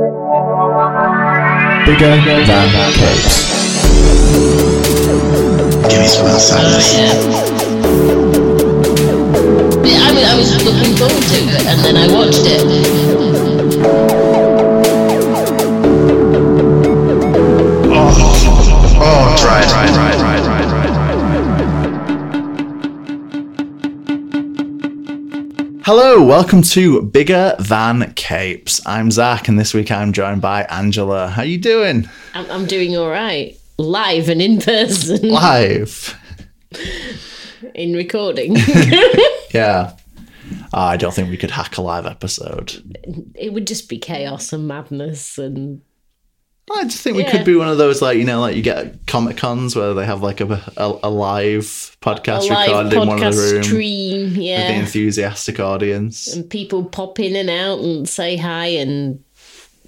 Bigger than capes. Give me some outside. Oh, yeah, I mean, I was looking forward to it, and then I watched it. Hello, welcome to Bigger Than Capes. I'm Zach, and this week I'm joined by Angela. How are you doing? I'm, I'm doing all right, live and in person, Live. in recording. Yeah. Ah, I don't think we could hack a live episode. it would just be chaos and madness, and I just think we Yeah. could be one of those, like, you know, like you get Comic Cons where they have like a, a, a live podcast a live recorded in one of the podcast rooms stream. with the enthusiastic audience. and people pop in and out and say hi and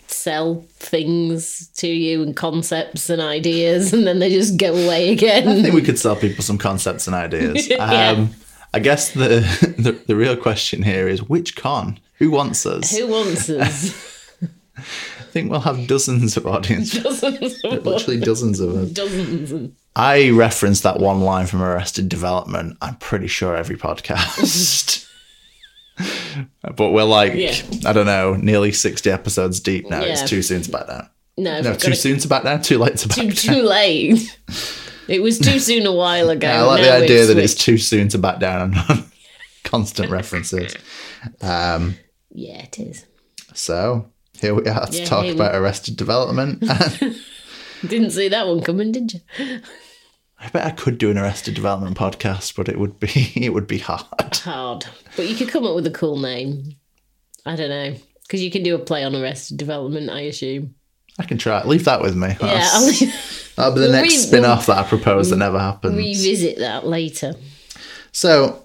sell things to you and concepts and ideas, and then they just go away again. I think we could sell people some concepts and ideas. Yeah. um, I guess the, the the real question here is which con? Who wants us? Who wants us? I think we'll have dozens of audience. Dozens of Literally dozens of us. dozens. I referenced that one line from Arrested Development. I'm pretty sure every podcast. but we're like, Yeah. I don't know, nearly 60 episodes deep now. It's too soon to back down. no, No, too soon to back down, too late to back too, down. too late. It was too soon a while ago. Yeah, I like the idea that it's too soon to back down on constant references. Um, Yeah, it is. so here we are to Yeah, talk we- about Arrested Development. Didn't see that one coming, did you? I bet I could do an Arrested Development podcast, but it would be it would be hard. Hard. But you could come up with a cool name. I don't know. Because you can do a play on Arrested Development, I assume. I can try. Leave that with me. Yeah, That's- I'll That'll be the We'll next re- spin off that I propose that never happens. revisit that later. So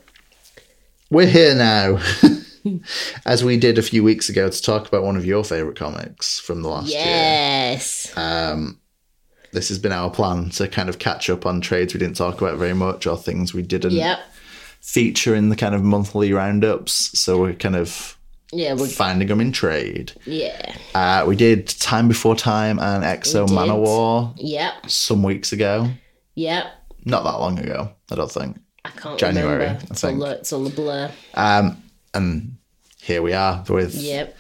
we're here now, as we did a few weeks ago, to talk about one of your favourite comics from the last year. Yes. Um, this has been our plan to kind of catch up on trades we didn't talk about very much or things we didn't Yep. feature in the kind of monthly roundups. So we're kind of Yeah, we're, finding them in trade. yeah. Uh, we did Time Before Time and Exo We Man of did. War Yep. some weeks ago. Yep. Not that long ago, I don't think. I can't January, remember. I It's all, think. a, it's all a blur. Um, and here we are with. Yep.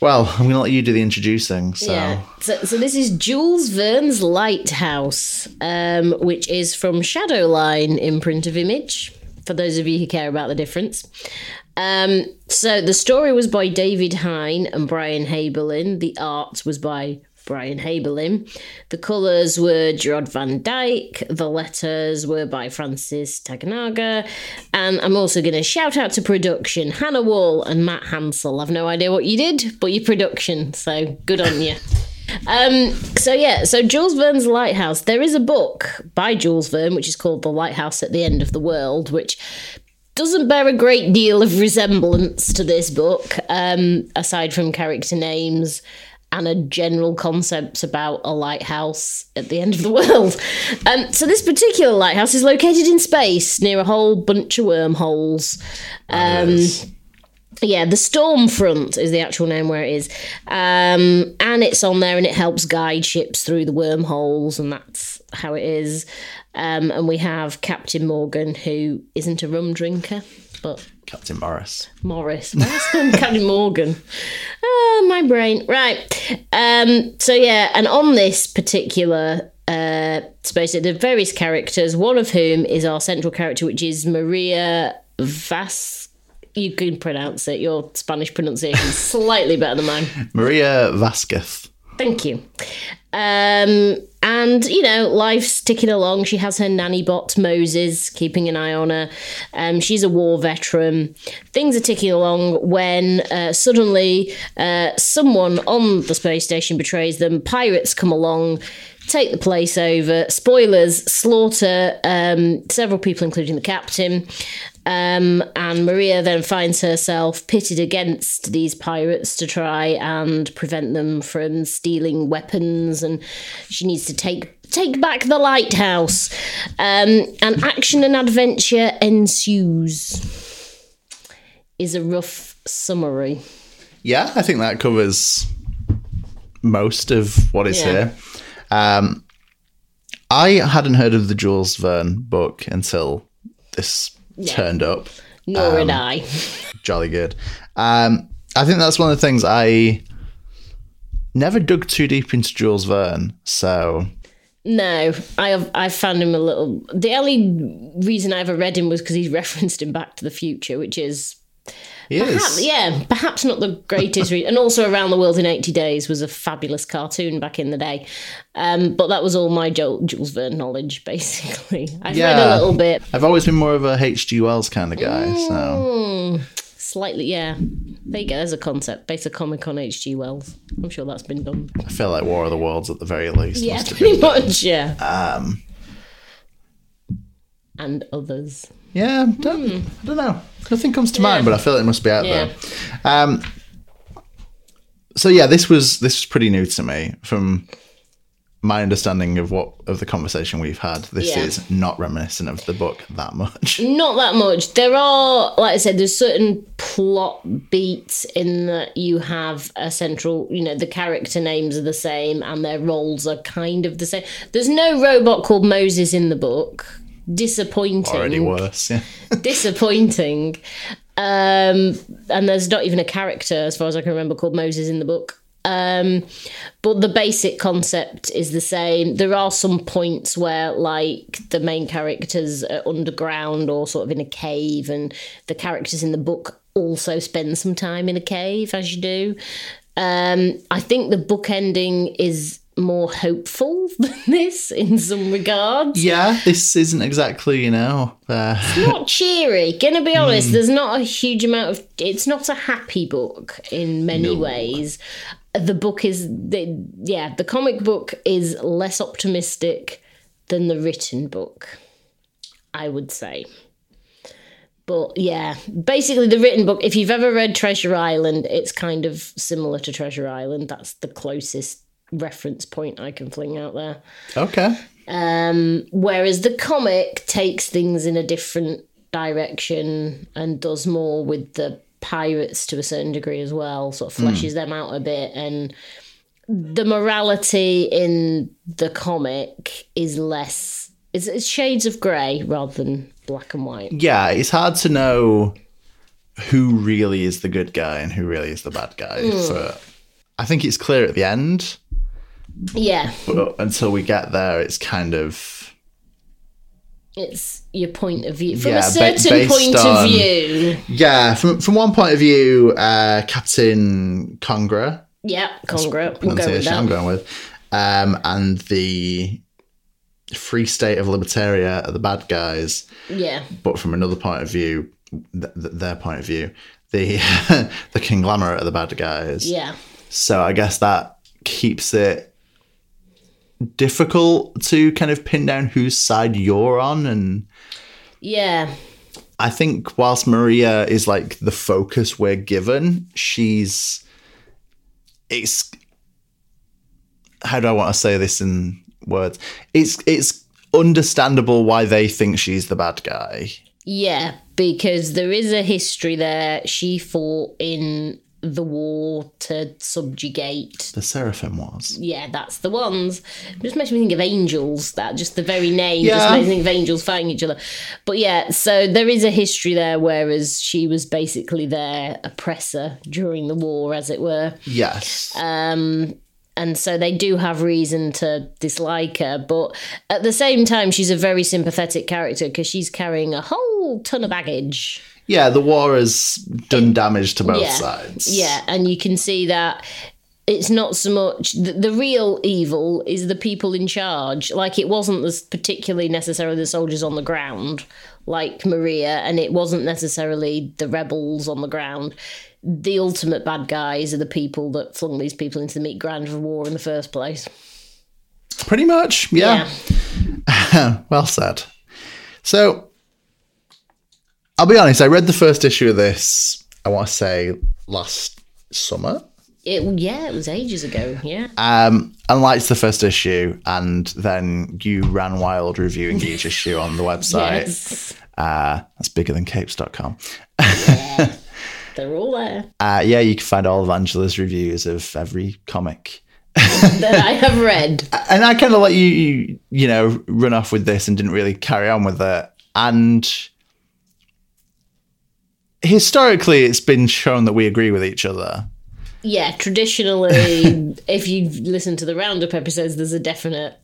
Well, I'm going to let you do the introducing. So, Yeah. So, so this is Jules Verne's Lighthouse, um, which is from Shadowline imprint of Image. For those of you who care about the difference. Um, so the story was by David Hine and Brian Haberlin. The art was by Brian Haberlin. The colours were Geirrod Van Dyke. The letters were by Francis Takenaga. And I'm also going to shout out to production Hannah Wall and Matt Hansel. I've no idea what you did, but your production. So good on you. Um, so yeah, so Jules Verne's Lighthouse. There is a book by Jules Verne which is called The Lighthouse at the End of the World, which doesn't bear a great deal of resemblance to this book, um, aside from character names and a general concept about a lighthouse at the end of the world. Um, so this particular lighthouse is located in space near a whole bunch of wormholes. Um, Yes. yeah, the Stormfront is the actual name where it is. Um, and it's on there and it helps guide ships through the wormholes, and that's how it is. Um, and we have Captain Morgan, who isn't a rum drinker, but Captain Morris. Morris. Captain Morgan? Ah, my brain. Right. Um, so yeah, and on this particular uh space, there are various characters, one of whom is our central character, which is Maria Vas you can pronounce it. Your Spanish pronunciation is slightly better than mine. Maria Vasquez. Thank you. Um, and you know, life's ticking along. She has her nanny bot Moses keeping an eye on her. Um, she's a war veteran. Things are ticking along when uh, suddenly uh, someone on the space station betrays them. Pirates come along. Take the place over. Spoilers: slaughter um, several people, including the captain. Um, and Maria then finds herself pitted against these pirates to try and prevent them from stealing weapons, and she needs to take take back the lighthouse. Um, and action and adventure ensues. Is a rough summary. Yeah, I think that covers most of what is Yeah. here. Um, I hadn't heard of the Jules Verne book until this Turned up. Nor Um, had I. Jolly good. Um, I think that's one of the things I never dug too deep into Jules Verne. So No, I have. I found him a little. The only reason I ever read him was because he's referenced in Back to the Future, which is he perhaps, is. yeah, perhaps not the greatest. Re- and also, Around the World in eighty days was a fabulous cartoon back in the day. Um, but that was all my Jules Verne knowledge, basically. I've read a little bit, I've always been more of a H.G. Wells kind of guy. So slightly. Yeah, there you go. There's a concept. Base a comic on H.G. Wells. I'm sure that's been done. I feel like War of the Worlds at the very least. Yeah, pretty done. much. Yeah, Um, and others. Yeah, don't, I don't know. Nothing comes to mind, but I feel like it must be out Yeah. there. Um, so yeah, this was this was pretty new to me from my understanding of what of the conversation we've had. This Yeah. is not reminiscent of the book that much. Not that much. There are, like I said, there's certain plot beats in that you have a central, you know, the character names are the same and their roles are kind of the same. There's no robot called Moses in the book. Disappointing. Already worse. Yeah. Disappointing. Um, and there's not even a character, as far as I can remember, called Moses in the book. Um, but the basic concept is the same. There are some points where, like, the main characters are underground or sort of in a cave, and the characters in the book also spend some time in a cave, as you do. Um, I think the book ending is more hopeful than this in some regards. Yeah, this isn't exactly, you know, uh, not cheery. Gonna be honest, there's not a huge amount of. It's not a happy book in many ways. The book is, the, yeah, the comic book is less optimistic than the written book. I would say. But yeah, basically the written book. If you've ever read Treasure Island, it's kind of similar to Treasure Island. That's the closest reference point I can fling out there. okay. Um, whereas the comic takes things in a different direction and does more with the pirates to a certain degree as well, sort of fleshes them out a bit. And the morality in the comic is less, it's, it's shades of grey rather than black and white. Yeah, it's hard to know who really is the good guy and who really is the bad guy. For I think it's clear at the end, Yeah, but until we get there, it's kind of it's your point of view. From Yeah, a certain based point on- of view. yeah. From from one point of view, uh, Captain Congra, Yeah, Congra. We'll go with pronunciation I'm going with, um, and the Free State of Libertaria are the bad guys. Yeah, but from another point of view, th- th- their point of view, the the conglomerate are the bad guys. yeah. So I guess that keeps it difficult to kind of pin down whose side you're on, and Yeah, I think whilst Maria is like the focus we're given, she's it's how do I want to say this in words? It's it's understandable why they think she's the bad guy. Yeah, because there is a history there. She fought in the war to subjugate. The Seraphim was. Yeah, that's the ones. It just makes me think of angels. That just the very name just makes me think of angels fighting each other. But yeah, so there is a history there. Whereas she was basically their oppressor during the war, as it were. Yes. Um, and so they do have reason to dislike her but at the same time she's a very sympathetic character because she's carrying a whole ton of baggage Yeah, the war has done damage to both yeah sides. yeah and you can see that it's not so much the, the real evil is the people in charge like it wasn't this particularly necessarily the soldiers on the ground like maria and it wasn't necessarily the rebels on the ground the ultimate bad guys are the people that flung these people into the meat grinder of war in the first place Pretty much, yeah. well said. So, I'll be honest, I read the first issue of this, I want to say last summer. It, yeah, it was ages ago. Yeah. Um, and liked the first issue, and then you ran wild reviewing each issue on the website. Yes. Uh, that's bigger than capes.com. They're all there. Uh, yeah, you can find all of Angela's reviews of every comic that I have read. and I kind of let you, you, you know, run off with this and didn't really carry on with it. And historically, it's been shown that we agree with each other. Yeah, traditionally, if you listen to the roundup episodes, there's a definite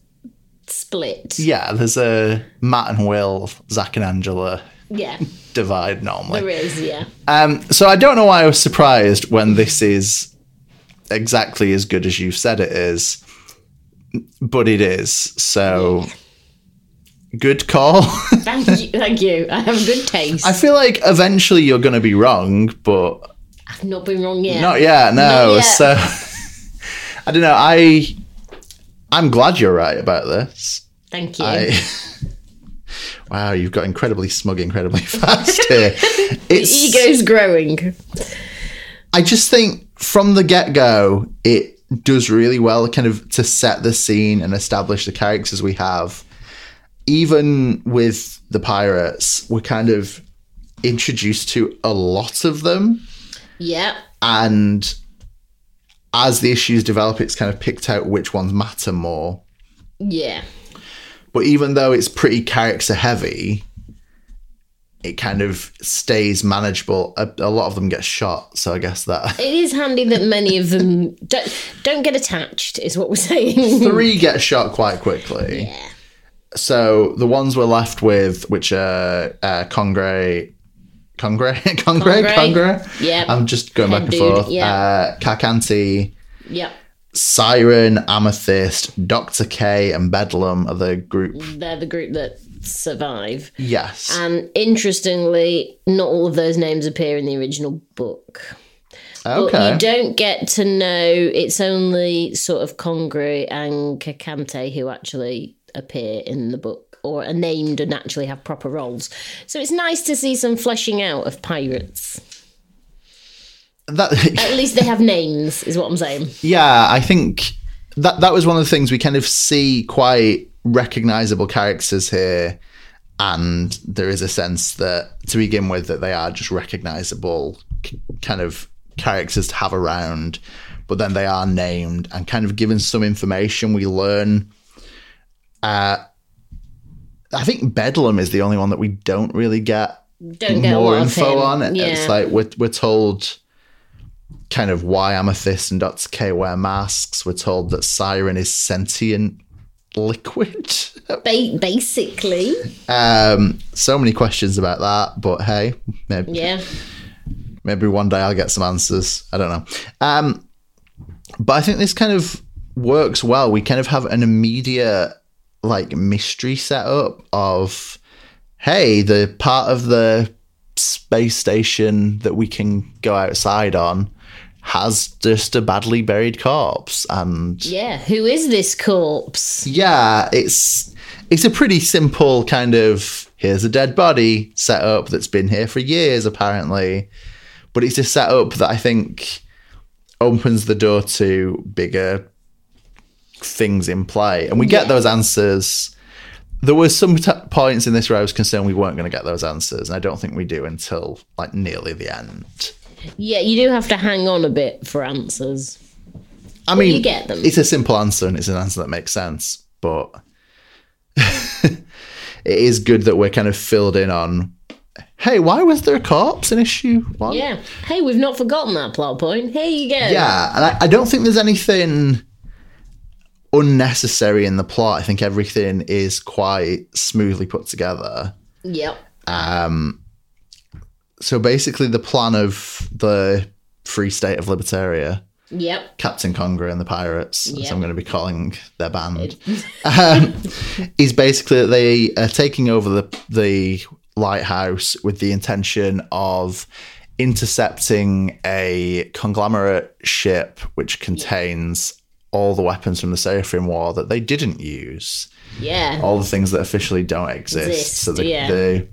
split. Yeah, there's a Matt and Will, Zach and Angela Yeah, divide normally. there is. Yeah, Um, so I don't know why I was surprised when this is exactly as good as you've said it is, but it is. So good call. thank you, thank you. I have a good taste. I feel like eventually you're going to be wrong, but I've not been wrong yet. not yet. No. Not yet. So I don't know. I I'm glad you're right about this. Thank you. I. Wow, you've got incredibly smug, incredibly fast here. It's, Ego's growing. I just think from the get go, it does really well kind of to set the scene and establish the characters we have. Even with the pirates, we're kind of introduced to a lot of them. Yeah, And as the issues develop, it's kind of picked out which ones matter more. yeah, But even though it's pretty character heavy, it kind of stays manageable. A, a lot of them get shot, so I guess that it is handy that many of them don't don't get attached. Is what we're saying. three get shot quite quickly. Yeah. So the ones we're left with, which are uh, Kongre, Kongre, Kongre, Kongre. Kongre. Yep. I'm just going Head back and dude, forth. yeah. Uh, Carcante, Yep. Siren, Amethyst, Doctor K, and Bedlam are the group. They're the group that survive. Yes. And interestingly, not all of those names appear in the original book. But okay. you don't get to know it's only sort of Kongre and Carcante who actually appear in the book or are named and actually have proper roles. So it's nice to see some fleshing out of pirates. That, At least they have names, is what I'm saying. yeah, I think that that was one of the things we kind of see quite recognizable characters here, and there is a sense that to begin with that they are just recognizable k- kind of characters to have around, but then they are named and kind of given some information. We learn. Uh, I think Bedlam is the only one that we don't really get Don't get more info on it. Yeah. It's like we're we're told kind of why Amethyst and Dr. K wear masks. We're told that Siren is sentient liquid. Ba- basically, um, so many questions about that, but hey, maybe yeah. maybe one day I'll get some answers. I don't know. Um, but I think this kind of works well. We kind of have an immediate like mystery setup of hey, the part of the space station that we can go outside on has just a badly buried corpse and Yeah, who is this corpse? yeah, it's it's a pretty simple kind of here's a dead body setup that's been here for years apparently, but it's a setup that I think opens the door to bigger things in play, and we get Yeah. those answers. There were some t- points in this where I was concerned we weren't going to get those answers, and I don't think we do until like nearly the end. Yeah, you do have to hang on a bit for answers. I mean, you get them. It's a simple answer, and it's an answer that makes sense. But it is good that we're kind of filled in on. Hey, why was there a corpse in issue one? Yeah. Hey, we've not forgotten that plot point. Here you go. Yeah, and I, I don't think there's anything unnecessary in the plot. I think everything is quite smoothly put together. Yep. Um, so basically, the plan of the Free State of Libertaria Yep. Captain Congra and the Pirates, Yeah. as I'm going to be calling their band, um, is basically that they are taking over the the lighthouse with the intention of intercepting a conglomerate ship which contains all the weapons from the Seraphim War that they didn't use, Yeah. all the things that officially don't exist. Exist, so the, yeah. the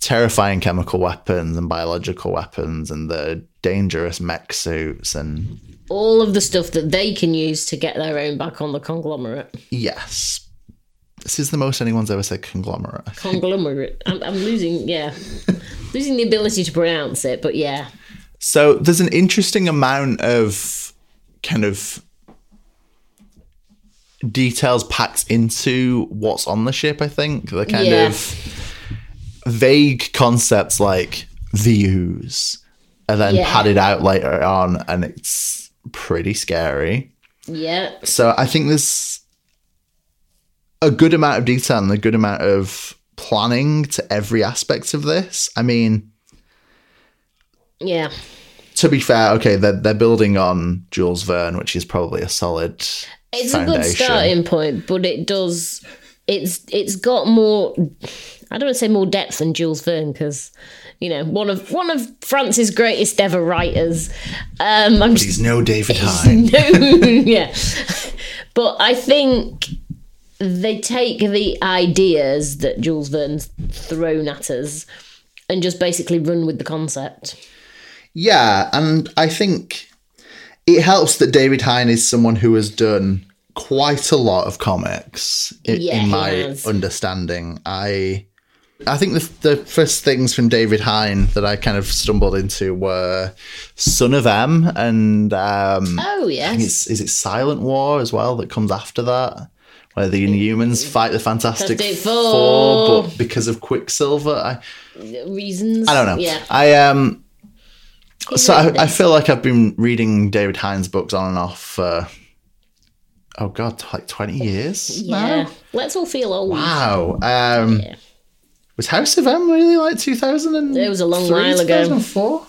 terrifying chemical weapons and biological weapons and the dangerous mech suits and All of the stuff that they can use to get their own back on the conglomerate. Yes. This is the most anyone's ever said conglomerate. Conglomerate. I'm, I'm losing, yeah. losing the ability to pronounce it, but yeah. So there's an interesting amount of kind of details packed into what's on the ship. I think the kind Yeah. of vague concepts like the ooze, and then Yeah. padded out later on, and it's pretty scary. Yeah. So I think there's a good amount of detail and a good amount of planning to every aspect of this. I mean, Yeah. to be fair, okay, they're, they're building on Jules Verne, which is probably a solid It's foundation. a good starting point, but it does. It's it's got more. I don't want to say more depth than Jules Verne because, you know, one of one of France's greatest ever writers. Um, I'm just He's no David Hine. no, yeah. But I think they take the ideas that Jules Verne's thrown at us and just basically run with the concept. Yeah, and I think it helps that David Hine is someone who has done quite a lot of comics in, Yeah, in my understanding. I I think the the first things from David Hine that I kind of stumbled into were Son of M and um Oh yes, is it Silent War as well that comes after that, where the Inhumans fight the Fantastic Fantastic Four, Four. but because of Quicksilver, I reasons. I don't know. Yeah, I um. So I, I feel like I've been reading David Hines books on and off for oh god, like twenty years. yeah. now? Let's all feel old. Wow. Um, Yeah. was House of M really like two thousand and? It was a long while ago. Four.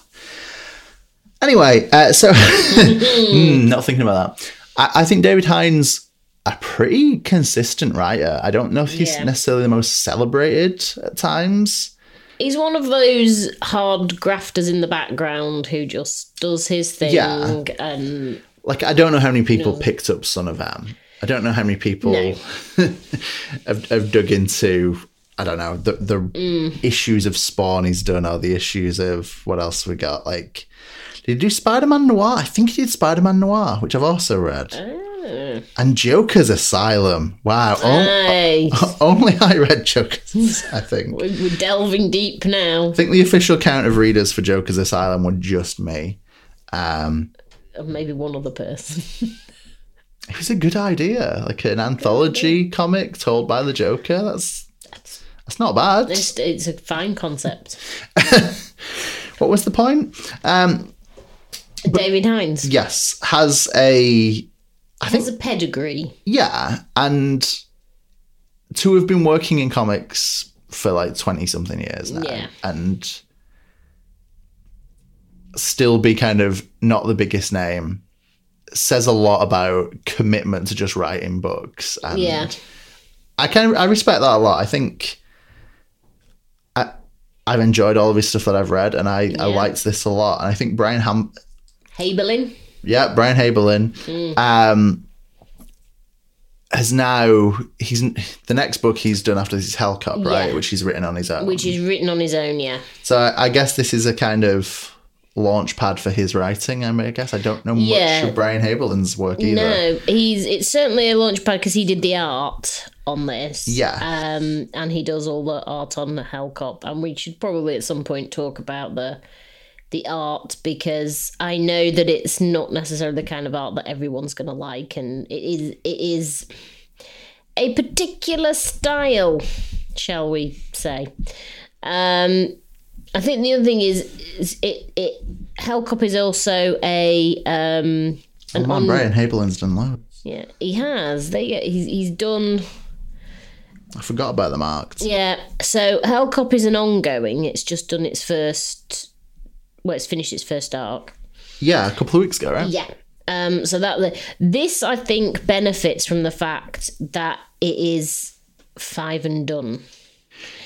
Anyway, uh, so Hmm, not thinking about that. I, I think David Hines a pretty consistent writer. I don't know if he's Yeah. necessarily the most celebrated at times. He's one of those hard grafters in the background who just does his thing Yeah. and like I don't know how many people picked up Son of M. I don't know how many people No. have, have dug into I don't know the the Mm. issues of Spawn he's done or the issues of what else we got like did he do Spider Man Noir? I think he did Spider Man Noir, which I've also read, And Joker's Asylum. Wow, Hey, only I read Joker's. I think. we're we're delving deep now. I think the official count of readers for Joker's Asylum were just me. Um, maybe one other person. It was a good idea, like an anthology comic told by the Joker. That's that's not bad. It's, it's a fine concept. What was the point? Um, David Hines yes, has a has a pedigree. yeah, and to have been working in comics for like twenty something years now, Yeah. and still be kind of not the biggest name says a lot about commitment to just writing books. And Yeah. I kind of I respect that a lot. I think I I've enjoyed all of his stuff that I've read, and I I liked this a lot. And I think Brian Ham, Haberlin. Yeah, Brian Haberlin, Mm. um, has now he's the next book he's done after this is Hellcop, right, Yeah. which he's written on his own. Which is written on his own, yeah. so I, I guess this is a kind of launch pad for his writing. I mean, I guess I don't know Yeah. much of Brian Haberlin's work either. No, he's it's certainly a launch pad because he did the art on this. Yeah. Um, and he does all the art on the Hellcop, and we should probably at some point talk about the the art because I know that it's not necessarily the kind of art that everyone's going to like, and it is it is a particular style, shall we say? Um, I think the other thing is, is it it Hellcop is also a um Oh man, Brian Haberlin's done loads. yeah, he has. They he's he's done. I forgot about the marked. Yeah, so Hellcop is an ongoing. It's just done its first. Well, it's finished its first arc. Yeah, a couple of weeks ago, right? Yeah. Um. So that this I think benefits from the fact that it is five and done.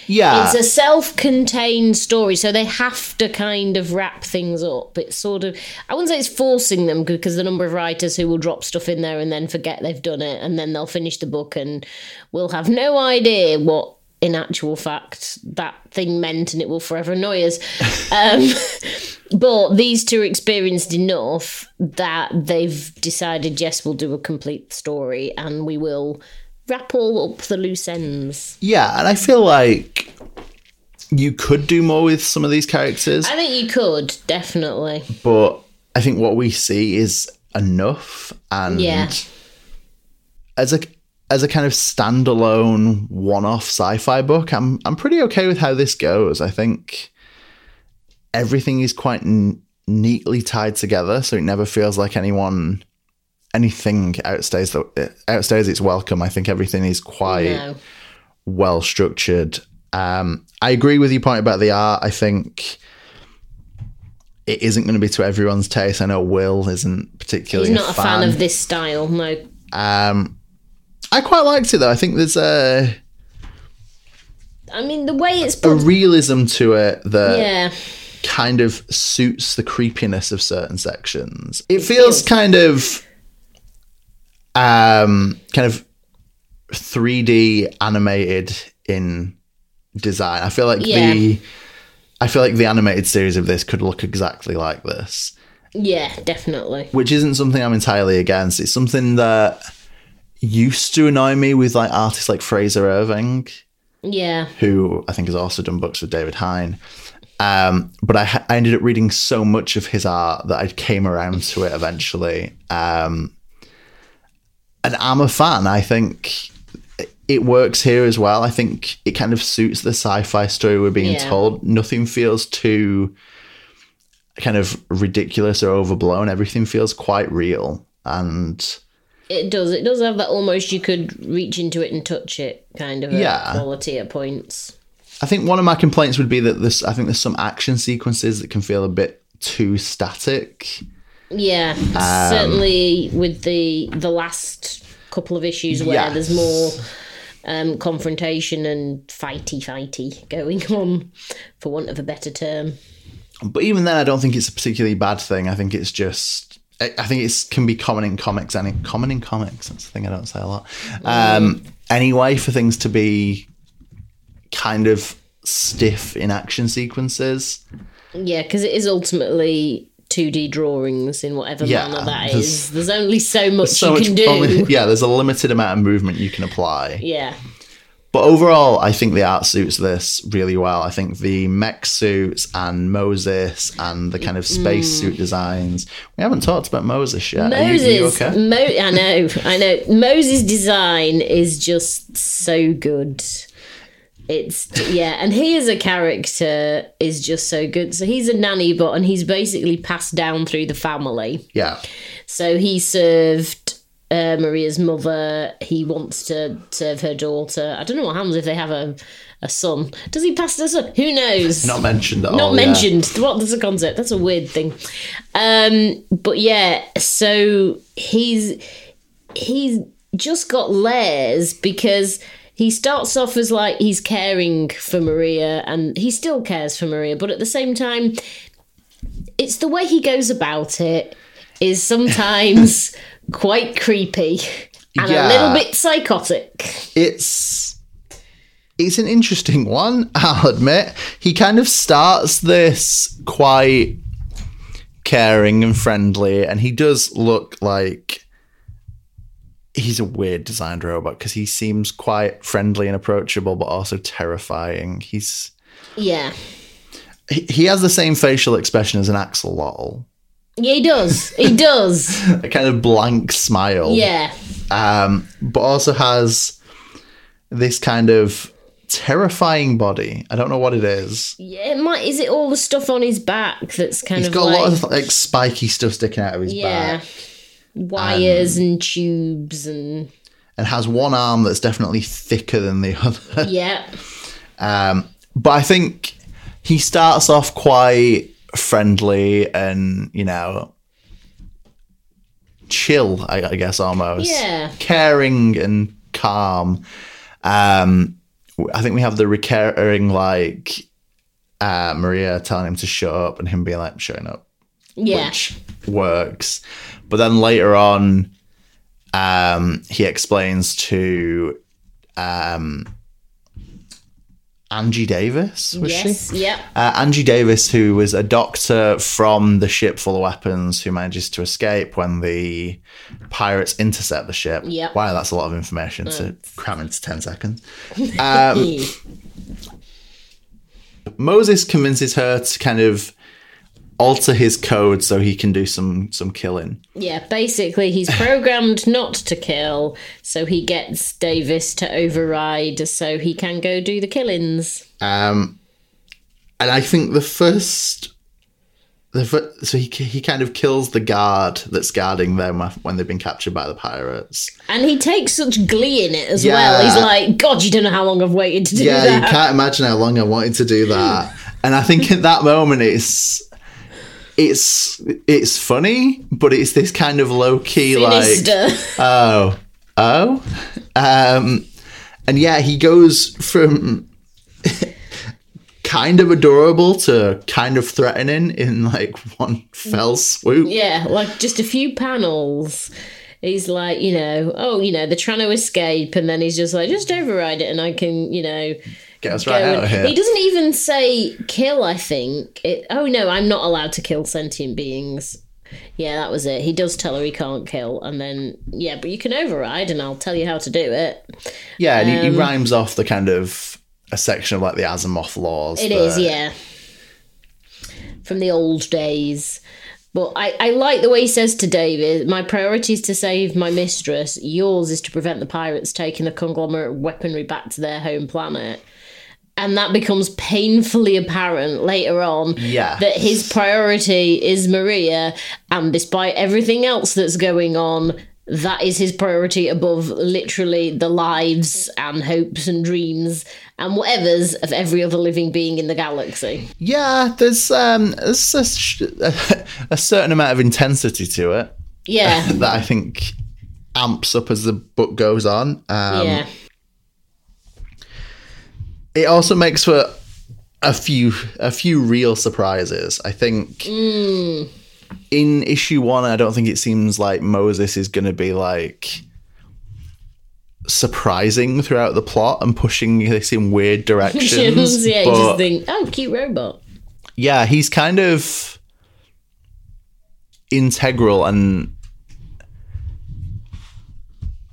Yeah. It's a self-contained story, so they have to kind of wrap things up. It's sort of I wouldn't say it's forcing them because the number of writers who will drop stuff in there and then forget they've done it, and then they'll finish the book and we'll have no idea what in actual fact that thing meant, and it will forever annoy us. um, but these two are experienced enough that they've decided, yes, we'll do a complete story, and we will wrap all up the loose ends. Yeah, and I feel like you could do more with some of these characters, I think you could definitely. but I think what we see is enough. And Yeah. as a as a kind of standalone one-off sci-fi book, I'm I'm pretty okay with how this goes. I think everything is quite n- neatly tied together, so it never feels like anyone anything outstays the outstays its welcome. I think everything is quite No. well structured. Um, I agree with your point about the art. I think it isn't going to be to everyone's taste. I know Will isn't particularly He's not a fan. fan of this style. No. Um, I quite liked it though. I think there's a I mean, the way it's a realism to it that Yeah. kind of suits the creepiness of certain sections. It feels feels- kind of um kind of 3D animated in design. I feel like Yeah. the I feel like the animated series of this could look exactly like this, Yeah, definitely. which isn't something I'm entirely against. It's something that used to annoy me with like artists like Frazer Irving Yeah. who I think has also done books with David Hine. Um, but I, I ended up reading so much of his art that I came around to it eventually. Um, and I'm a fan. I think it works here as well. I think it kind of suits the sci-fi story we're being Yeah. told. Nothing feels too kind of ridiculous or overblown. Everything feels quite real. And It does. It does have that almost you could reach into it and touch it kind of a Yeah. quality at points. I think one of my complaints would be that this. I think there's some action sequences that can feel a bit too static. Yeah, Um, certainly with the the last couple of issues where Yes. there's more um, confrontation and fighty fighty going on, for want of a better term. But even then, I don't think it's a particularly bad thing. I think it's just. I think it can be common in comics and it, common in comics. That's the thing I don't say a lot. Um, anyway, for things to be kind of stiff in action sequences. Yeah, because it is ultimately 2D drawings in whatever Yeah, manner that there's- is. There's only so much So you much can do. only- yeah, there's a limited amount of movement you can apply. Yeah, But overall, I think the art suits this really well. I think the mech suits and Moses and the kind of space mm. suit designs. We haven't talked about Moses yet. Are you- are Moses. you okay? Mo- I know, I know. Moses' design is just so good. It's yeah, and he as a character is just so good. So he's a nanny bot, and he's basically passed down through the family. Yeah. So he served uh, Maria's mother. He wants to serve her daughter. I don't know what happens if they have a a son. Does he pass the son? Who knows? Not mentioned at not all. yeah. mentioned. What that's a concept. That's a weird thing. Um, but yeah, so he's he's just got layers because he starts off as like he's caring for Maria and he still cares for Maria, but at the same time, it's the way he goes about it is sometimes quite creepy and a little bit psychotic. It's it's an interesting one, I'll admit. He kind of starts this quite caring and friendly, and he does look like he's a weird designed robot because he seems quite friendly and approachable, but also terrifying. He's Yeah. he, he has the same facial expression as an axolotl, Yeah, he does. He does. a kind of blank smile. Yeah. um, but also has this kind of terrifying body. I don't know what it is. Yeah, it might. Is it all the stuff on his back that's kind He's of He's got like a lot of like spiky stuff sticking out of his back. yeah, back, wires and tubes and and has one arm that's definitely thicker than the other. yeah, Um, but I think he starts off quite friendly and you know chill. I, I guess almost Yeah. caring and calm. Um, I think we have the recurring like uh, Maria telling him to shut up and him being like showing up, yeah, which works. But then later on, um, he explains to um, Angie Davis, was she? yes, yep, Uh, Angie Davis, who was a doctor from the ship full of weapons, who manages to escape when the pirates intercept the ship. Yep. Wow, that's a lot of information to cram into 10 seconds. Um, Moses convinces her to kind of alter his code so he can do some some killing. Yeah, basically, he's programmed not to kill, so he gets Davis to override so he can go do the killings. Um, and I think the first, the fir- so he he kind of kills the guard that's guarding them when they've been captured by the pirates. And he takes such glee in it as Yeah. well. He's like, God, you don't know how long I've waited to do that. Yeah, you can't imagine how long I wanted to do that. And I think at that moment it's it's it's funny, but it's this kind of low key like oh oh um and yeah he goes from kind of adorable to kind of threatening in like one fell swoop yeah, like just a few panels. He's like, you know, oh, you know, they're trying to escape, and then he's just like, just override it, and I can, you know, get us right out of here He doesn't even say kill. I think. It, oh no, I'm not allowed to kill sentient beings. Yeah, that was it. He does tell her he can't kill, and then yeah, but you can override, and I'll tell you how to do it. yeah and he, Um, he rhymes off the kind of a section of like the asimov laws It is, yeah. From the old days. But I, I like the way he says to David, my priority is to save my mistress. Yours is to prevent the pirates taking the conglomerate weaponry back to their home planet. And that becomes painfully apparent later on Yeah. that his priority is Maria. And despite everything else that's going on, that is his priority above literally the lives and hopes and dreams and whatever's of every other living being in the galaxy. Yeah, there's um there's a, a certain amount of intensity to it Yeah. that I think amps up as the book goes on. Um, yeah. It also makes for a few a few real surprises. I think hmm. in issue one, I don't think it seems like Moses is going to be like surprising throughout the plot and pushing this in weird directions. yeah, you but- just think, oh, cute robot. yeah, he's kind of integral and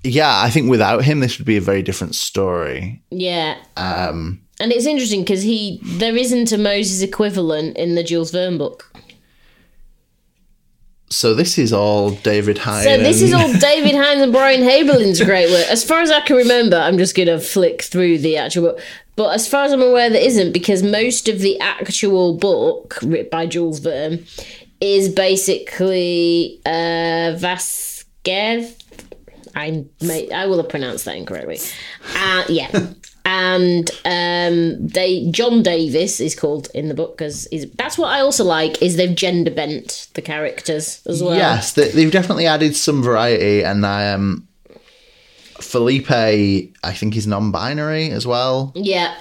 yeah, I think without him this would be a very different story. Yeah. Um And it's interesting because he there isn't a Moses equivalent in the Jules Verne book. so this is all David Hine. So this is all David Hines and Brian Haberlin's great work. As far as I can remember, I'm just gonna flick through the actual book. But as far as I'm aware, there isn't because most of the actual book written by Jules Verne is basically uh, Vasquez. I may I will have pronounced that incorrectly. Uh, yeah. And um, they John Davis is called in the book because that's what I also like is they've gender bent the characters as well. Yes, they, they've definitely added some variety and um Felipe I think is non-binary as well, Yeah.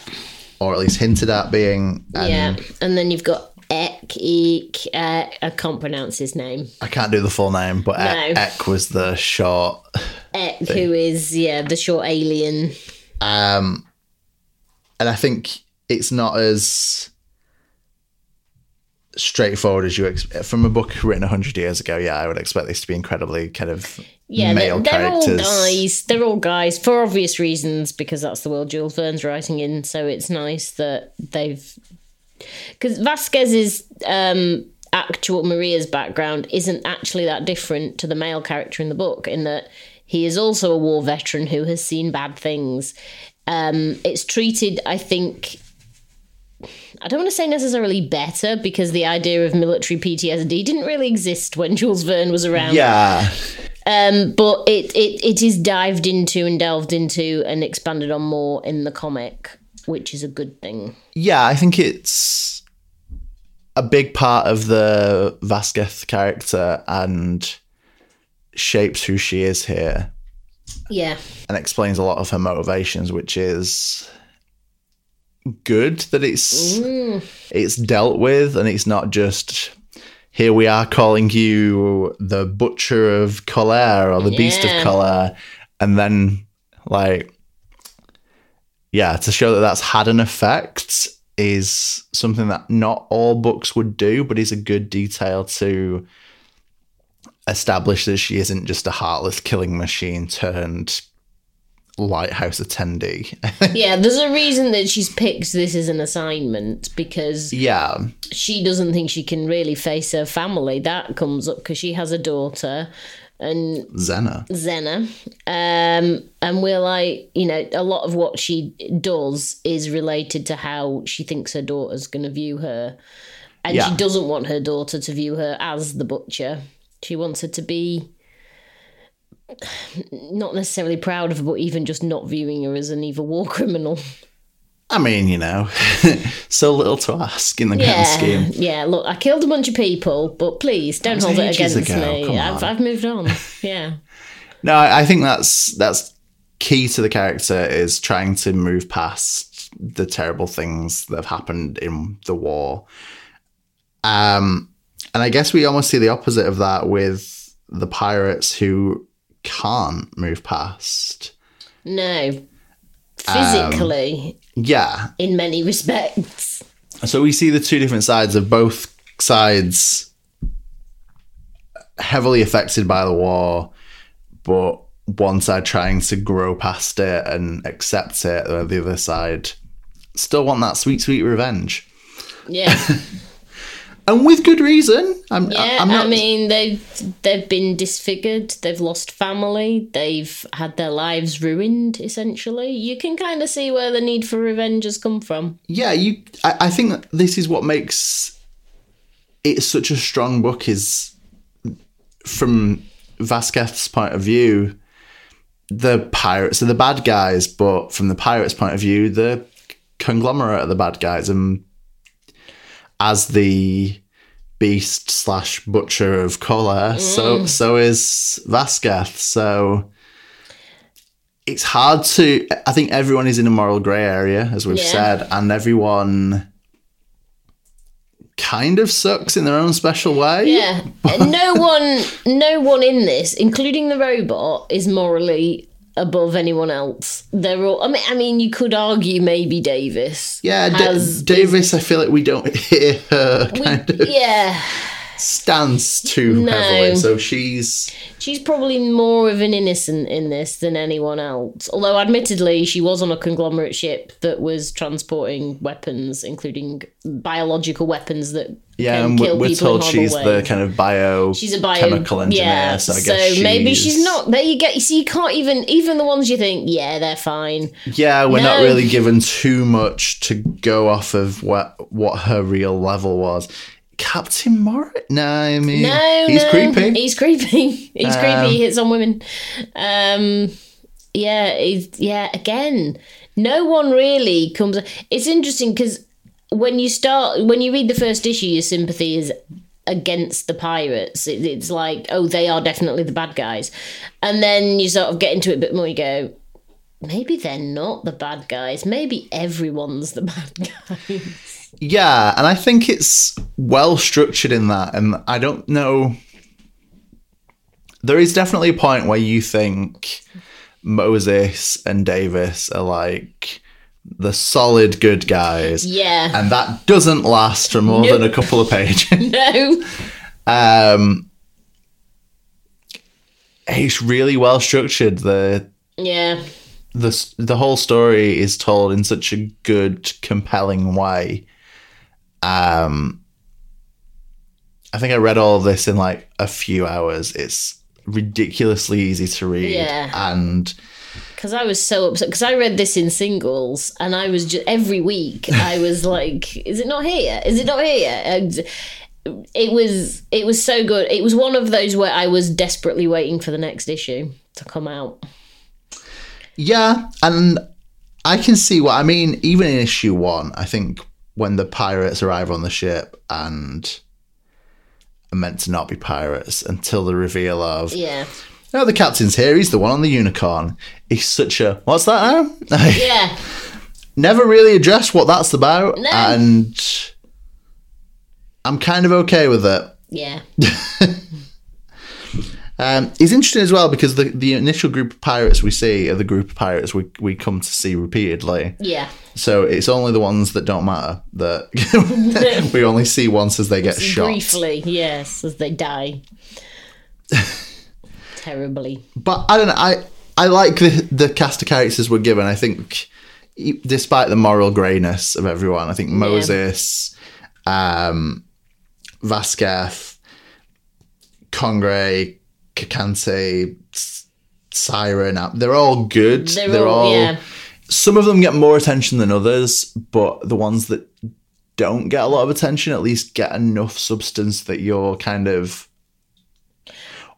or at least hinted at being and Yeah, and then you've got Ek, Eek, uh, I can't pronounce his name. I can't do the full name, but Ek, No. Ek was the short Ek, who is, yeah, the short alien. Um, and I think it's not as straightforward as you expect from a book written 100 years ago. Yeah, I would expect this to be incredibly kind of Yeah, they're, male they're all characters. guys. They're all guys for obvious reasons because that's the world Jules Verne's writing in. So it's nice that they've. Because Vasquez's um, actual Maria's background isn't actually that different to the male character in the book, in that he is also a war veteran who has seen bad things. Um, it's treated, I think, I don't want to say necessarily better because the idea of military PTSD didn't really exist when Jules Verne was around. Yeah, Um, but it, it it is dived into and delved into and expanded on more in the comic, which is a good thing. yeah, I think it's a big part of the Vasquez character and shapes who she is here Yeah, and explains a lot of her motivations, which is good that it's mm. it's dealt with and it's not just here we are calling you the butcher of Colère or the beast of Colère and then like yeah to show that that's had an effect is something that not all books would do but is a good detail to establish that she isn't just a heartless killing machine turned lighthouse attendee. Yeah, there's a reason that she's picked this as an assignment because yeah, she doesn't think she can really face her family. That comes up because she has a daughter and Zena. Zena. Um, and we're like, you know, a lot of what she does is related to how she thinks her daughter's going to view her. And Yeah. she doesn't want her daughter to view her as the butcher. She wants her to be not necessarily proud of her, but even just not viewing her as an evil war criminal. I mean, you know, so little to ask in the grand scheme. yeah. Look, I killed a bunch of people, but please don't hold it against ago, me. I've. I've moved on. Yeah, No, I I think that's that's key to the character is trying to move past the terrible things that have happened in the war. Um, and I guess we almost see the opposite of that with the pirates who can't move past. no, um, physically, Yeah, in many respects. So we see the two different sides of both sides heavily affected by the war, but one side trying to grow past it and accept it, the other side still want that sweet, sweet revenge. Yeah, And with good reason. I'm, yeah. I'm not, I mean, they've they've been disfigured. They've lost family. They've had their lives ruined. Essentially, you can kind of see where the need for revenge has come from. yeah, you. I, I think this is what makes it such a strong book. Is from Vasquez's point of view, the pirates are the bad guys, but from the pirates' point of view, the conglomerate are the bad guys, and as the beast slash butcher of color, so mm. so is Vasquez. So it's hard to. I think everyone is in a moral grey area, as we've Yeah. said, and everyone kind of sucks in their own special way. Yeah, no one, no one in this, including the robot, is morally above anyone else. They're all. I mean, I mean, you could argue maybe Davis. Yeah, has- Davis. I feel like we don't hear her of Yeah, stance too No. heavily. So she's she's probably more of an innocent in this than anyone else. Although, admittedly, she was on a conglomerate ship that was transporting weapons, including biological weapons that yeah, can and kill we're, told she's the kind of bio She's a bio chemical engineer. Yeah, so I guess maybe she's she's- not. There you get. You see, you can't even even the ones you think, yeah, they're fine. Yeah, we're not really given too much to go off of what what her real level was. Captain Morris? No, I mean No, he's no, creepy. He's creepy. He's creepy. Um, He hits on women. Um, yeah, he's, yeah. Again, no one really comes. It's interesting because when you start, when you read the first issue, your sympathy is against the pirates. It, it's like, oh, they are definitely the bad guys, and then you sort of get into it a bit more. You go. Maybe they're not the bad guys. Maybe everyone's the bad guy. Yeah, and I think it's well structured in that. And I don't know. There is definitely a point where you think Moses and Davis are like the solid good guys. Yeah. And that doesn't last for more than a couple of pages. no. um, it's really well structured. The Yeah. the the whole story is told in such a good, compelling way. Um, I think I read all of this in like a few hours. It's ridiculously easy to read, Yeah. and because I was so upset because I read this in singles and I was just every week I was like, "Is it not here? Is it not here?" And it was it was so good. It was one of those where I was desperately waiting for the next issue to come out. yeah, and I can see what I mean. Even in issue one, I think when the pirates arrive on the ship and are meant to not be pirates until the reveal of Yeah, No, the captain's here. He's the one on the unicorn. He's such a what's that now? yeah, Never really addressed what that's about, No. and I'm kind of okay with it. yeah, Um, it's interesting as well because the, the initial group of pirates we see are the group of pirates we, we come to see repeatedly. yeah. So it's only the ones that don't matter that we only see once as they get shot. Briefly, yes, as they die terribly. But I don't know. I I like the the cast of characters we're given. I think, despite the moral greyness of everyone, I think Moses, um, Vasquez, Kongre, Carcante, Siren, they're all good. They're all- yeah. Some of them get more attention than others, but the ones that don't get a lot of attention at least get enough substance that you're kind of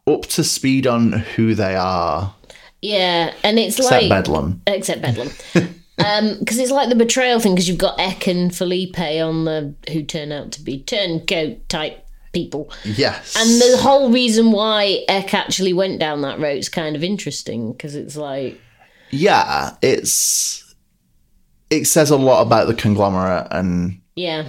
up to speed on who they are. Yeah, and it's Except like Bedlam. except Bedlam. Um, because it's like the betrayal thing. Because you've got Eck and Felipe on the who turn out to be turncoat type people, Yes. and the whole reason why Eck actually went down that road is kind of interesting. Because it's like, yeah, it's it says a lot about the conglomerate and yeah,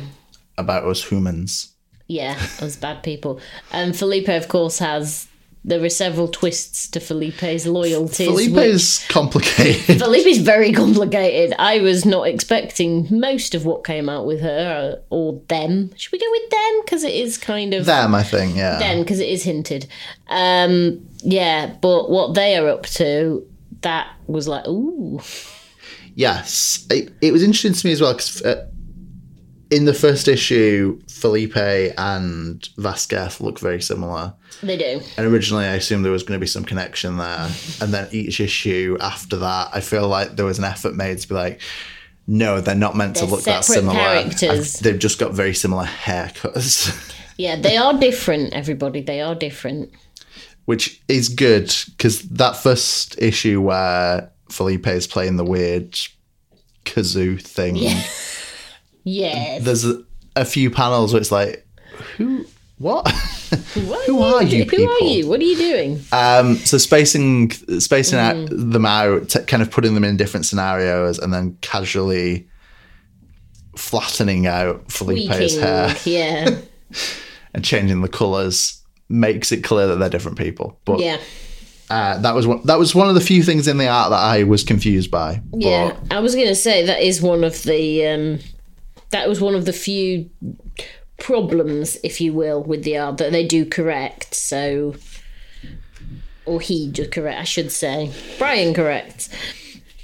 about us humans. yeah, us bad people. And Felipe, of course, has there are several twists to Felipe's loyalties. Felipe is complicated. Felipe's very complicated. I was not expecting most of what came out with her uh, or them. Should we go with them because it is kind of Them, I think, yeah. them because it is hinted. Um, yeah, but what they are up to, that was like, ooh, Yes, it, it was interesting to me as well because uh, in the first issue, Felipe and Vasquez look very similar. they do. And originally, I assumed there was going to be some connection there. And then each issue after that, I feel like there was an effort made to be like, no, they're not meant to They're look that similar. characters. I've- They've just got very similar haircuts, Yeah, they are different. Everybody, they are different. which is good because that first issue where Felipe is playing the weird kazoo thing, Yes. there's a, a few panels where it's like, who, what? What who are you Who are you? What are you doing? Um, so spacing spacing out Mm. them out, t- kind of putting them in different scenarios, and then casually flattening out Felipe's Tweaking. hair Yeah. and changing the colors makes it clear that they're different people. But Yeah. uh, that was one, that was one of the few things in the art that I was confused by. Yeah, I was going to say that is one of the um, that was one of the few problems, if you will, with the art that they do correct. So, or he do correct, I should say. Brian correct.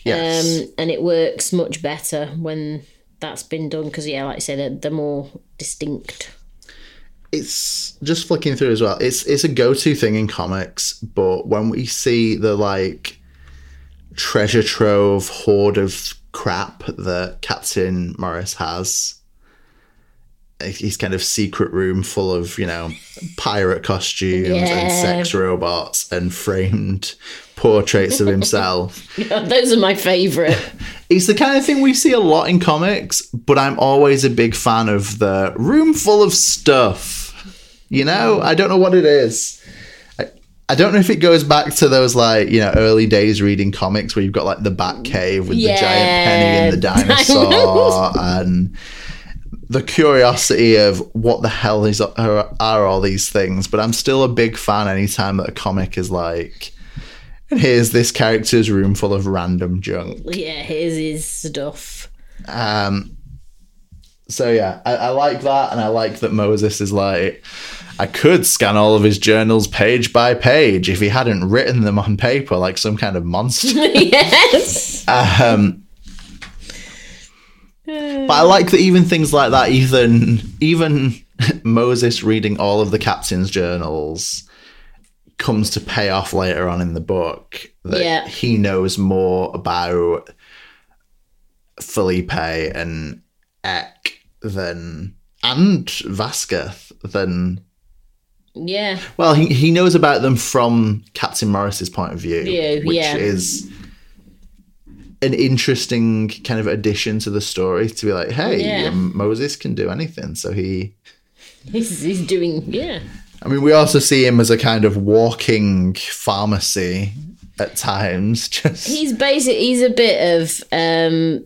Yes. um, and it works much better when that's been done because yeah, like I said, they're, they're more distinct. it's just flicking through as well. It's it's a go to thing in comics, but when we see the like treasure trove hoard of crap that Captain Morris has, his kind of secret room full of you know pirate costumes and sex robots and framed portraits of himself. Those are my favourite. It's the kind of thing we see a lot in comics, but I'm always a big fan of the room full of stuff. You know, I don't know what it is. I, don't know if it goes back to those like you know early days reading comics where you've got like the Bat Cave with the giant penny and the Yeah. dinosaur and the curiosity of what the hell is are, are all these things. But I'm still a big fan anytime that a comic is like. And here's this character's room full of random junk. yeah, here's his stuff. Um, so yeah, I, I like that, and I like that Moses is like, I could scan all of his journals page by page if he hadn't written them on paper like some kind of monster. yes. um, but I like that even things like that, even even Moses reading all of the captain's journals comes to pay off later on in the book that Yeah. he knows more about Felipe and Eck than and Vasquez than Yeah. well he, he knows about them from Captain Morris's point of view View, which yeah. is an interesting kind of addition to the story to be like hey Yeah. um, Moses can do anything so he He's, he's doing, yeah. I mean we also see him as a kind of walking pharmacy at times just He's basic. He's a bit of um,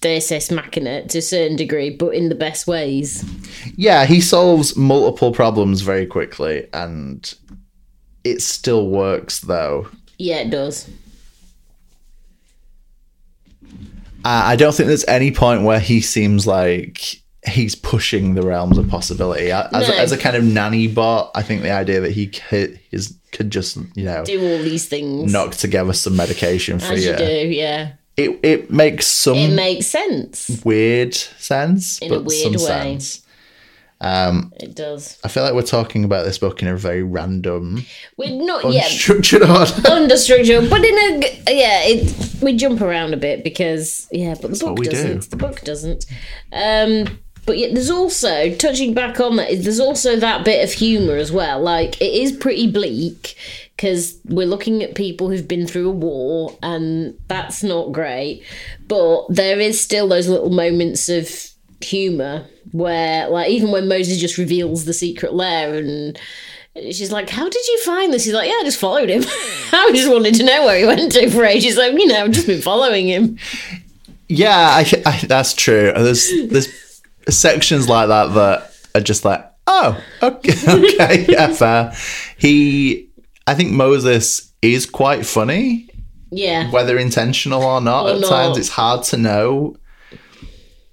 Deus Ex Machina to a certain degree, but in the best ways. Yeah, he solves multiple problems very quickly, and it still works though. Yeah, it does. I don't think there's any point where he seems like he's pushing the realms of possibility as, No. as a kind of nanny bot. I think the idea that he could, is, could just you know Do all these things. knock together some medication for as you. you do, yeah. It it makes some It makes sense. weird sense, In a weird some way. sense. It does. I feel like we're talking about this book in a very random, We're not yet unstructured order. under structure, but in a yeah, it we jump around a bit because yeah, but the book we do. doesn't. The book doesn't. Um, but yeah, there's also touching back on that. There's also that bit of humor as well. Like it is pretty bleak because we're looking at people who've been through a war, and that's not great. But there is still those little moments of humor where, like, even when Moses just reveals the secret lair and. She's like, "How did you find this?" He's like, "Yeah, I just followed him. I just wanted to know where he went to for ages. Like, you know, I've just been following him." Yeah, I, I, that's true. There's there's sections like that that are just like, oh, okay, okay, yeah, fair. He, I think Moses is quite funny, Yeah, whether intentional or not. Or at not. times, it's hard to know.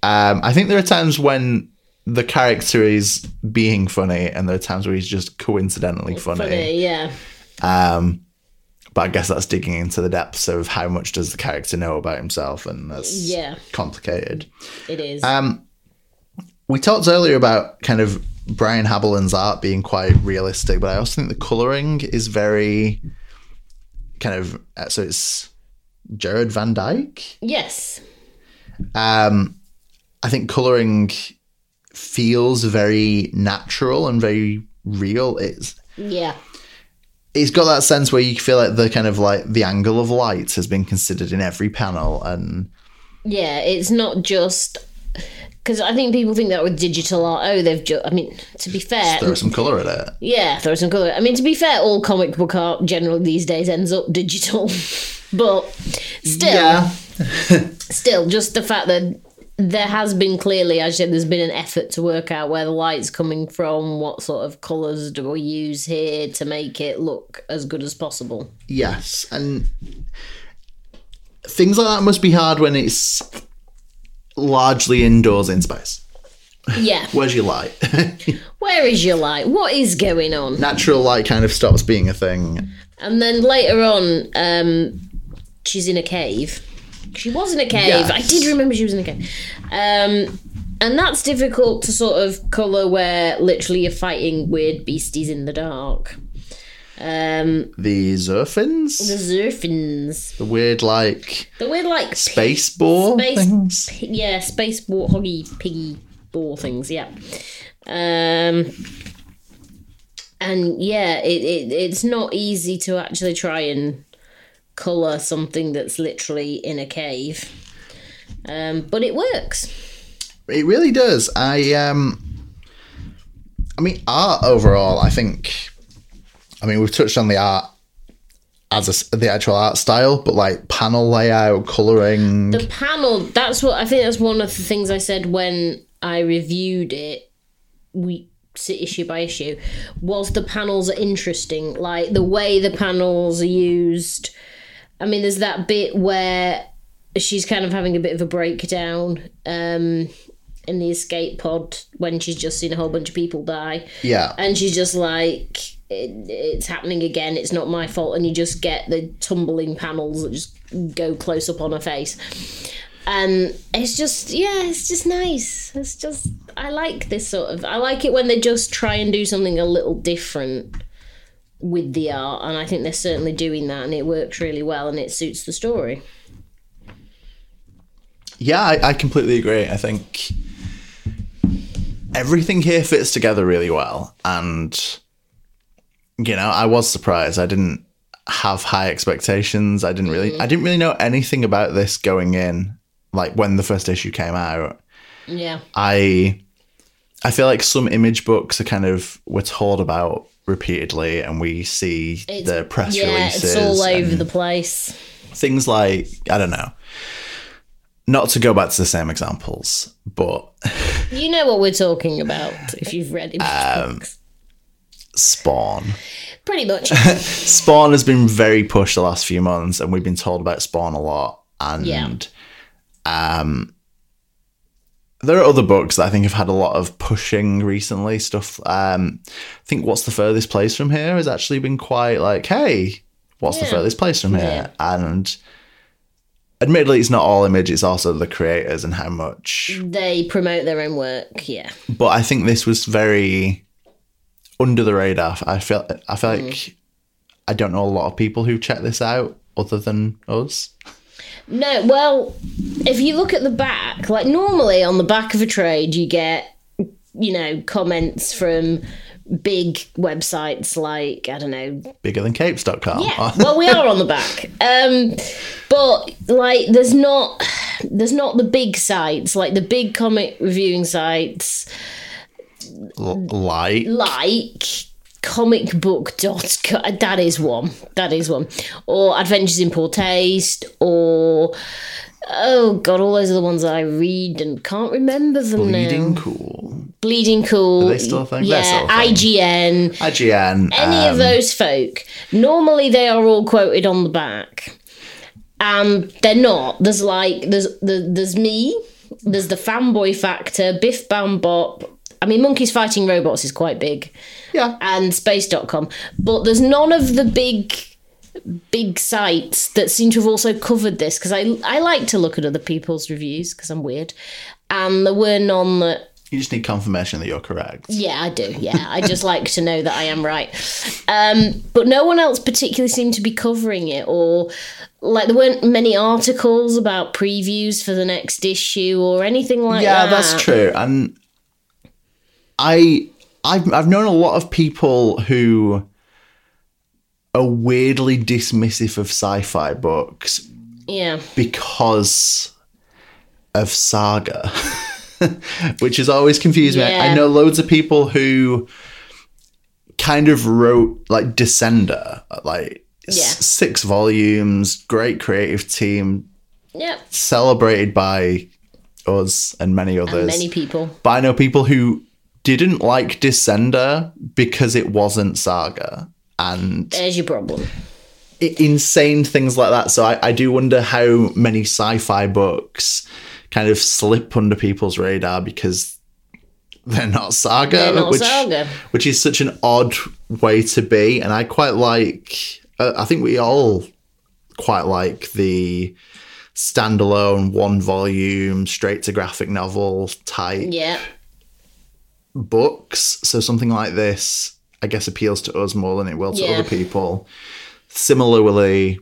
Um, I think there are times when the character is being funny, and there are times where he's just coincidentally funny. funny. Yeah, Um, but I guess that's digging into the depths of how much does the character know about himself, and that's Yeah. complicated. it is. Um, we talked earlier about kind of Brian Haberlin's art being quite realistic, but I also think the coloring is very kind of uh, so it's Geirrod Van Dyke. yes, Um, I think coloring feels very natural and very real. It's yeah, it's got that sense where you feel like the kind of like the angle of light has been considered in every panel and yeah. It's not just because I think people think that with digital art, oh, they've just. I mean, to be fair, throw some color at it. Yeah, throw some colour. I mean, to be fair, all comic book art generally these days ends up digital, but still, Yeah. still, just the fact that there has been clearly, as you said, there's been an effort to work out where the light's coming from, what sort of colours do we use here to make it look as good as possible. Yes, and things like that must be hard when it's largely indoors in space. Yeah, Where's your light? where is your light? What is going on? Natural light kind of stops being a thing. And then later on, um, she's in a cave. She was in a cave. Yes. I did remember she was in a cave. Um, and that's difficult to sort of colour where literally you're fighting weird beasties in the dark. Um, The Zerfins, the Zerfins. the weird like The weird, like, space ball space, things. yeah, space hoggy, piggy ball things, yeah. Um, and yeah, it, it it's not easy to actually try and colour something that's literally in a cave. Um, but it works. It really does. I um, I mean, art overall. I think. I mean, we've touched on the art as a the actual art style, but like panel layout, coloring. The panel, that's what I think that's one of the things I said when I reviewed it. We issue by issue was the panels are interesting like the way the panels are used i mean there's that bit where she's kind of having a bit of a breakdown um in the escape pod when she's just seen a whole bunch of people die yeah, and she's just like it, it's happening again it's not my fault and you just get the tumbling panels that just go close up on her face. And it's just yeah it's just nice. It's just i like this sort of i like it when they just try and do something a little different with the art and i think they're certainly doing that and it works really well and it suits the story. Yeah, I, I completely agree. I think everything here fits together really well, and you know, I was surprised. I didn't have high expectations. I didn't really, I didn't really know anything about this going in. Like when the first issue came out, yeah I I feel like some image books are kind of we're told about repeatedly, and we see the press yeah releases. it's all over the place things like I don't know. Not to go back to the same examples, but you know what we're talking about if you've read it um, books. Spawn. pretty much Spawn has been very pushed the last few months, and we've been told about Spawn a lot. And Yeah. um, there are other books that I think have had a lot of pushing recently. Stuff. Um, I think what's the furthest place from here has actually been quite like, hey, what's the furthest place from here? Yeah. And admittedly, it's not all image; it's also the creators and how much. They promote their own work. Yeah. But I think this was very under the radar. I feel. I feel Mm. like I don't know a lot of people who check this out other than us. No, well, if you look at the back, like normally on the back of a trade, you get, you know, comments from big websites like, I don't know, Bigger than capes.com. Yeah, well, we are on the back, um, but like, there's not, there's not the big sites like the big comic reviewing sites L- like like comicbook.co that is one that is one or adventures in poor taste or oh god all those are the ones that i read and can't remember them now. bleeding now cool. bleeding cool Are they still a thing? Yeah still a thing. ign IGN. any um, of those folk normally they are all quoted on the back and they're not there's like there's the, there's me there's the fanboy factor Biff Bam Pop i mean monkeys fighting robots is quite big Yeah. and space.com but there's none of the big big sites that seem to have also covered this because I, I like to look at other people's reviews because i'm weird and there were none that You just need confirmation that you're correct. yeah, I do. Yeah, I just like to know that I am right. Um, but no one else particularly seemed to be covering it, or like there weren't many articles about previews for the next issue or anything like Yeah, that. Yeah, that's true. And I I've I've known a lot of people who are weirdly dismissive of sci-fi books Yeah, because of saga. Which has always confused me. Yeah. I know loads of people who kind of wrote like Descender, like s- six volumes, great creative team, yep. celebrated by us and many others. Many people. But I know people who didn't like Descender because it wasn't Saga and There's your problem. insane things like that. So I, I do wonder how many sci fi books kind of slip under people's radar because they're not Saga, They're not which, Saga. which is such an odd way to be. And I quite like, uh, I think we all quite like the standalone one volume straight to graphic novel type Yeah, books. So something like this, I guess, appeals to us more than it will to Yeah. other people. Similarly,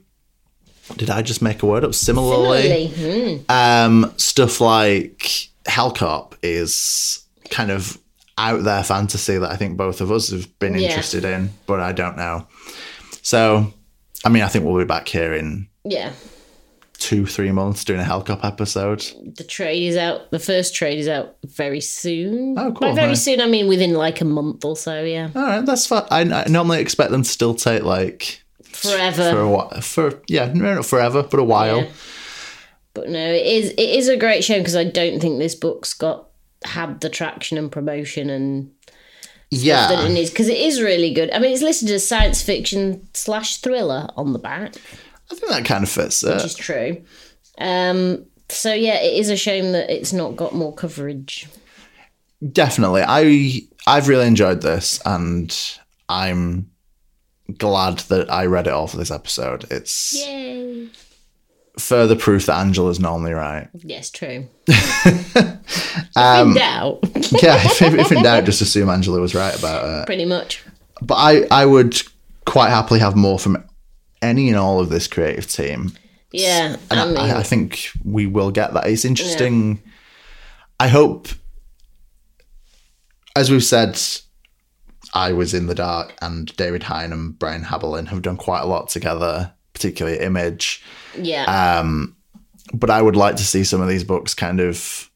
did I just make a word up? Similarly, similarly. Hmm. um, stuff like Hellcop is kind of out there fantasy that I think both of us have been Yeah. interested in, but I don't know. So, I mean, I think we'll be back here in Yeah, two, three months doing a Hellcop episode. the trade is out. The first trade is out very soon. Oh, cool, By very nice. soon, I mean within like a month or so. Yeah, All right, that's fine. I, I normally expect them to still take like forever. for a while. For yeah, not forever, but a while. Yeah. But no, it is it is a great show because I don't think this book's got had the traction and promotion and Yeah, that it needs because it is really good. I mean, it's listed as science fiction slash thriller on the back, I think that kind of fits it. which is true. Um, so yeah, it is a shame that it's not got more coverage. Definitely, I I've really enjoyed this, and I'm glad that I read it all for this episode. It's Yay! further proof that Angela's normally right. Yes, true. in doubt, yeah, if, if in doubt, just assume Angela was right about it. pretty much. But I I would quite happily have more from any and all of this creative team. Yeah, I mean, I, I think we will get that. It's interesting. I hope, as we've said, I was in the dark, and David Hine and Brian Haberlin have done quite a lot together, particularly Image. yeah, um, But I would like to see some of these books kind of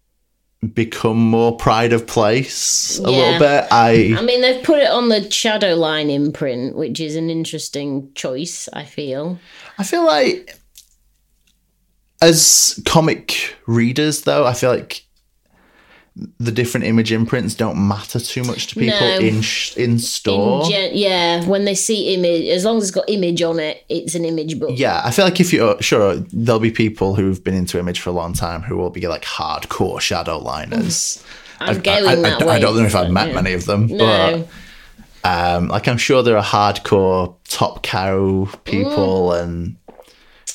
become more pride of place a Yeah. little bit. I I mean, they've put it on the Shadowline imprint, which is an interesting choice. I feel. I feel like as comic readers though, I feel like the different image imprints don't matter too much to people No. in sh- in store. In gen- yeah, when they see image, as long as it's got image on it, it's an image book. yeah, I feel like if you're sure, there'll be people who've been into image for a long time who will be like hardcore shadow liners. I'm I- going I, I, that I way. don't know if I've met yeah. many of them, No, but um, like I'm sure there are hardcore Top Cow people, and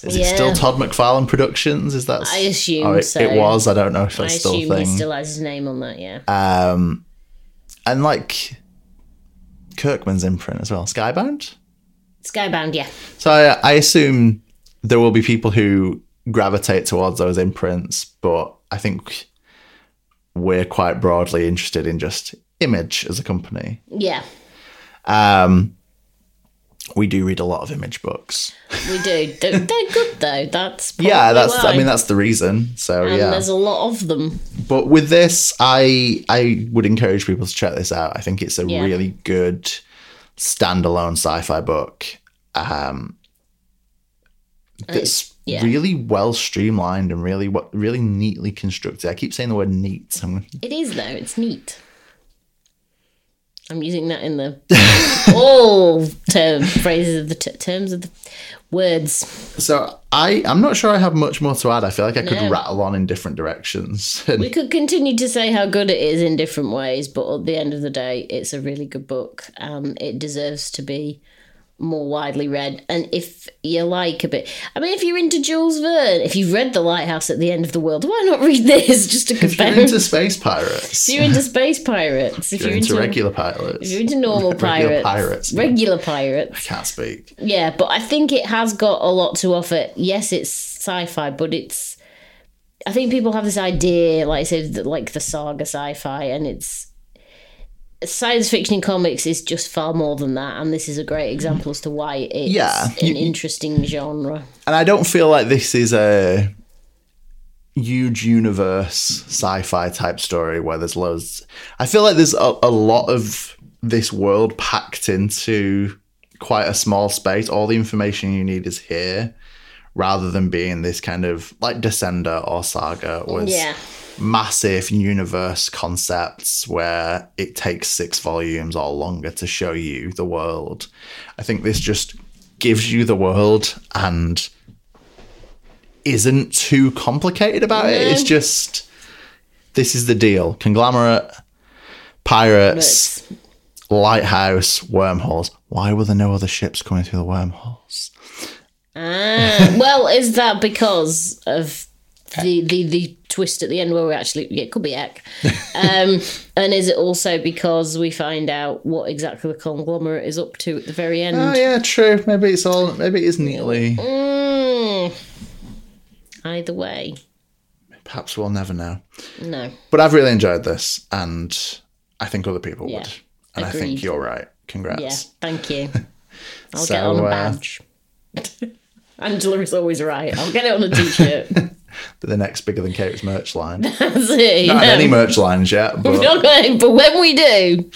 is it still Todd McFarlane Productions? Is that? I assume or it, so. It was. I don't know if I that's still assume he still has his name on that. Yeah. um, and like Kirkman's imprint as well, Skybound. Skybound, yeah. So I, I assume there will be people who gravitate towards those imprints, but I think we're quite broadly interested in just image as a company. Yeah, Um, we do read a lot of image books. we do. They're, they're good though. That's yeah, that's. why. I mean, that's the reason. So and yeah. there's a lot of them. But with this, I I would encourage people to check this out. I think it's a Yeah. really good standalone sci-fi book. Um, that's yeah. really well streamlined and really what really neatly constructed. I keep saying the word neat. I'm, It is though. It's neat. I'm using that in the all term phrases of the t- terms of the words. so I I'm not sure I have much more to add. I feel like I could rattle on in different directions. We could continue to say how good it is in different ways, but at the end of the day, it's a really good book and it deserves to be more widely read. And if you like a bit, I mean, if you're into Jules Verne, if you've read The Lighthouse at the End of the World, why not read this just to if you're into space pirates, if you're into space pirates, if if you're into regular pirates, if you're into normal regular pirates, pirates. regular pirates, I can't speak. yeah, but I think it has got a lot to offer. Yes, it's sci-fi, but it's. I think people have this idea, like I said, like the saga sci-fi, and it's science fiction in comics is just far more than that, and this is a great example as to why it's Yeah, an interesting genre. And I don't feel like this is a huge universe sci-fi type story where there's loads. I feel like there's a, a lot of this world packed into quite a small space. All the information you need is here, rather than being this kind of like Descender or Saga was Yeah. Massive universe concepts where it takes six volumes or longer to show you the world. I think this just gives you the world and isn't too complicated about it. It's just this is the deal. Conglomerate, pirates, But lighthouse, wormholes. Why were there no other ships coming through the wormholes? Ah, well, is that because of the, the the twist at the end where we actually it could be Eck, um, and is it also because we find out what exactly the conglomerate is up to at the very end? Oh yeah, true. Maybe it's all maybe it is neatly. Mm. Either way, Perhaps we'll never know. no. But I've really enjoyed this and I think other people Yeah, would. And I think you're right. Congrats. Yeah, thank you. I'll So, get on a uh, badge. Angela is always right. I'll get it on a t-shirt. But the next bigger than Kate's merch line. That's it. Not any merch lines yet, but not going, but when we do,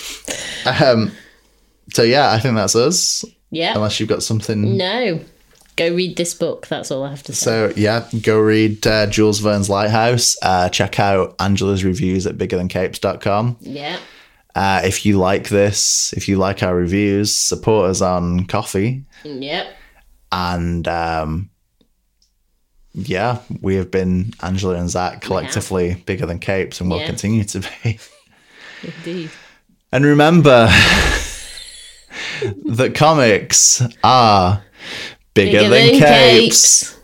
um so yeah, I think that's us. yeah. Unless you've got something No. Go read this book. That's all I have to say. So yeah, go read uh, Jules Verne's Lighthouse. Uh, check out Angela's reviews at biggerthancapes.com. yeah. Uh, if you like this, if you like our reviews, support us on Ko-fi. Yep. And um, yeah, we have been Angela and Zach collectively bigger than capes and will Yeah. continue to be. Indeed. And remember that comics are bigger, than, capes. capes.